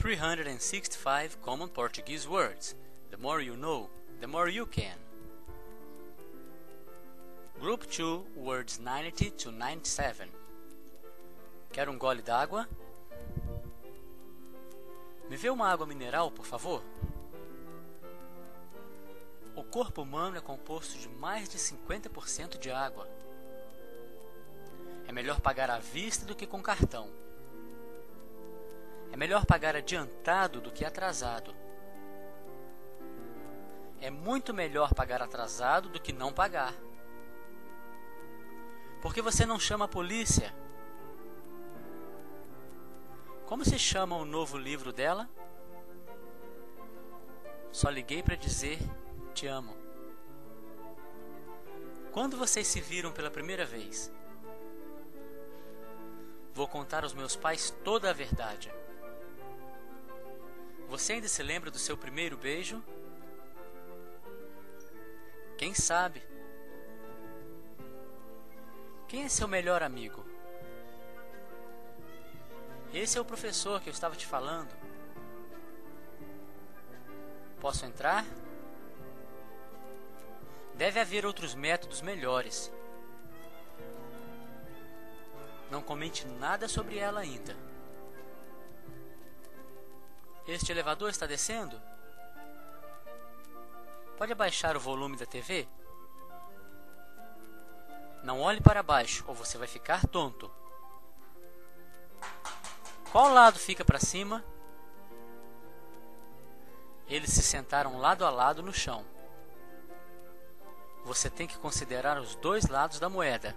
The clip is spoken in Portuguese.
365 common Portuguese words. The more you know, the more you can. Group 2, words 90 to 97. Quer um gole d'água? Me vê uma água mineral, por favor? O corpo humano é composto de mais de 50% de água. É melhor pagar à vista do que com cartão. É melhor pagar adiantado do que atrasado. É muito melhor pagar atrasado do que não pagar. Por que você não chama a polícia? Como se chama o novo livro dela? Só liguei para dizer te amo. Quando vocês se viram pela primeira vez? Vou contar aos meus pais toda a verdade. Você ainda se lembra do seu primeiro beijo? Quem sabe? Quem é seu melhor amigo? Esse é o professor que eu estava te falando. Posso entrar? Deve haver outros métodos melhores. Não comente nada sobre ela ainda. Este elevador está descendo? Pode abaixar o volume da TV? Não olhe para baixo ou você vai ficar tonto. Qual lado fica para cima? Eles se sentaram lado a lado no chão. Você tem que considerar os dois lados da moeda.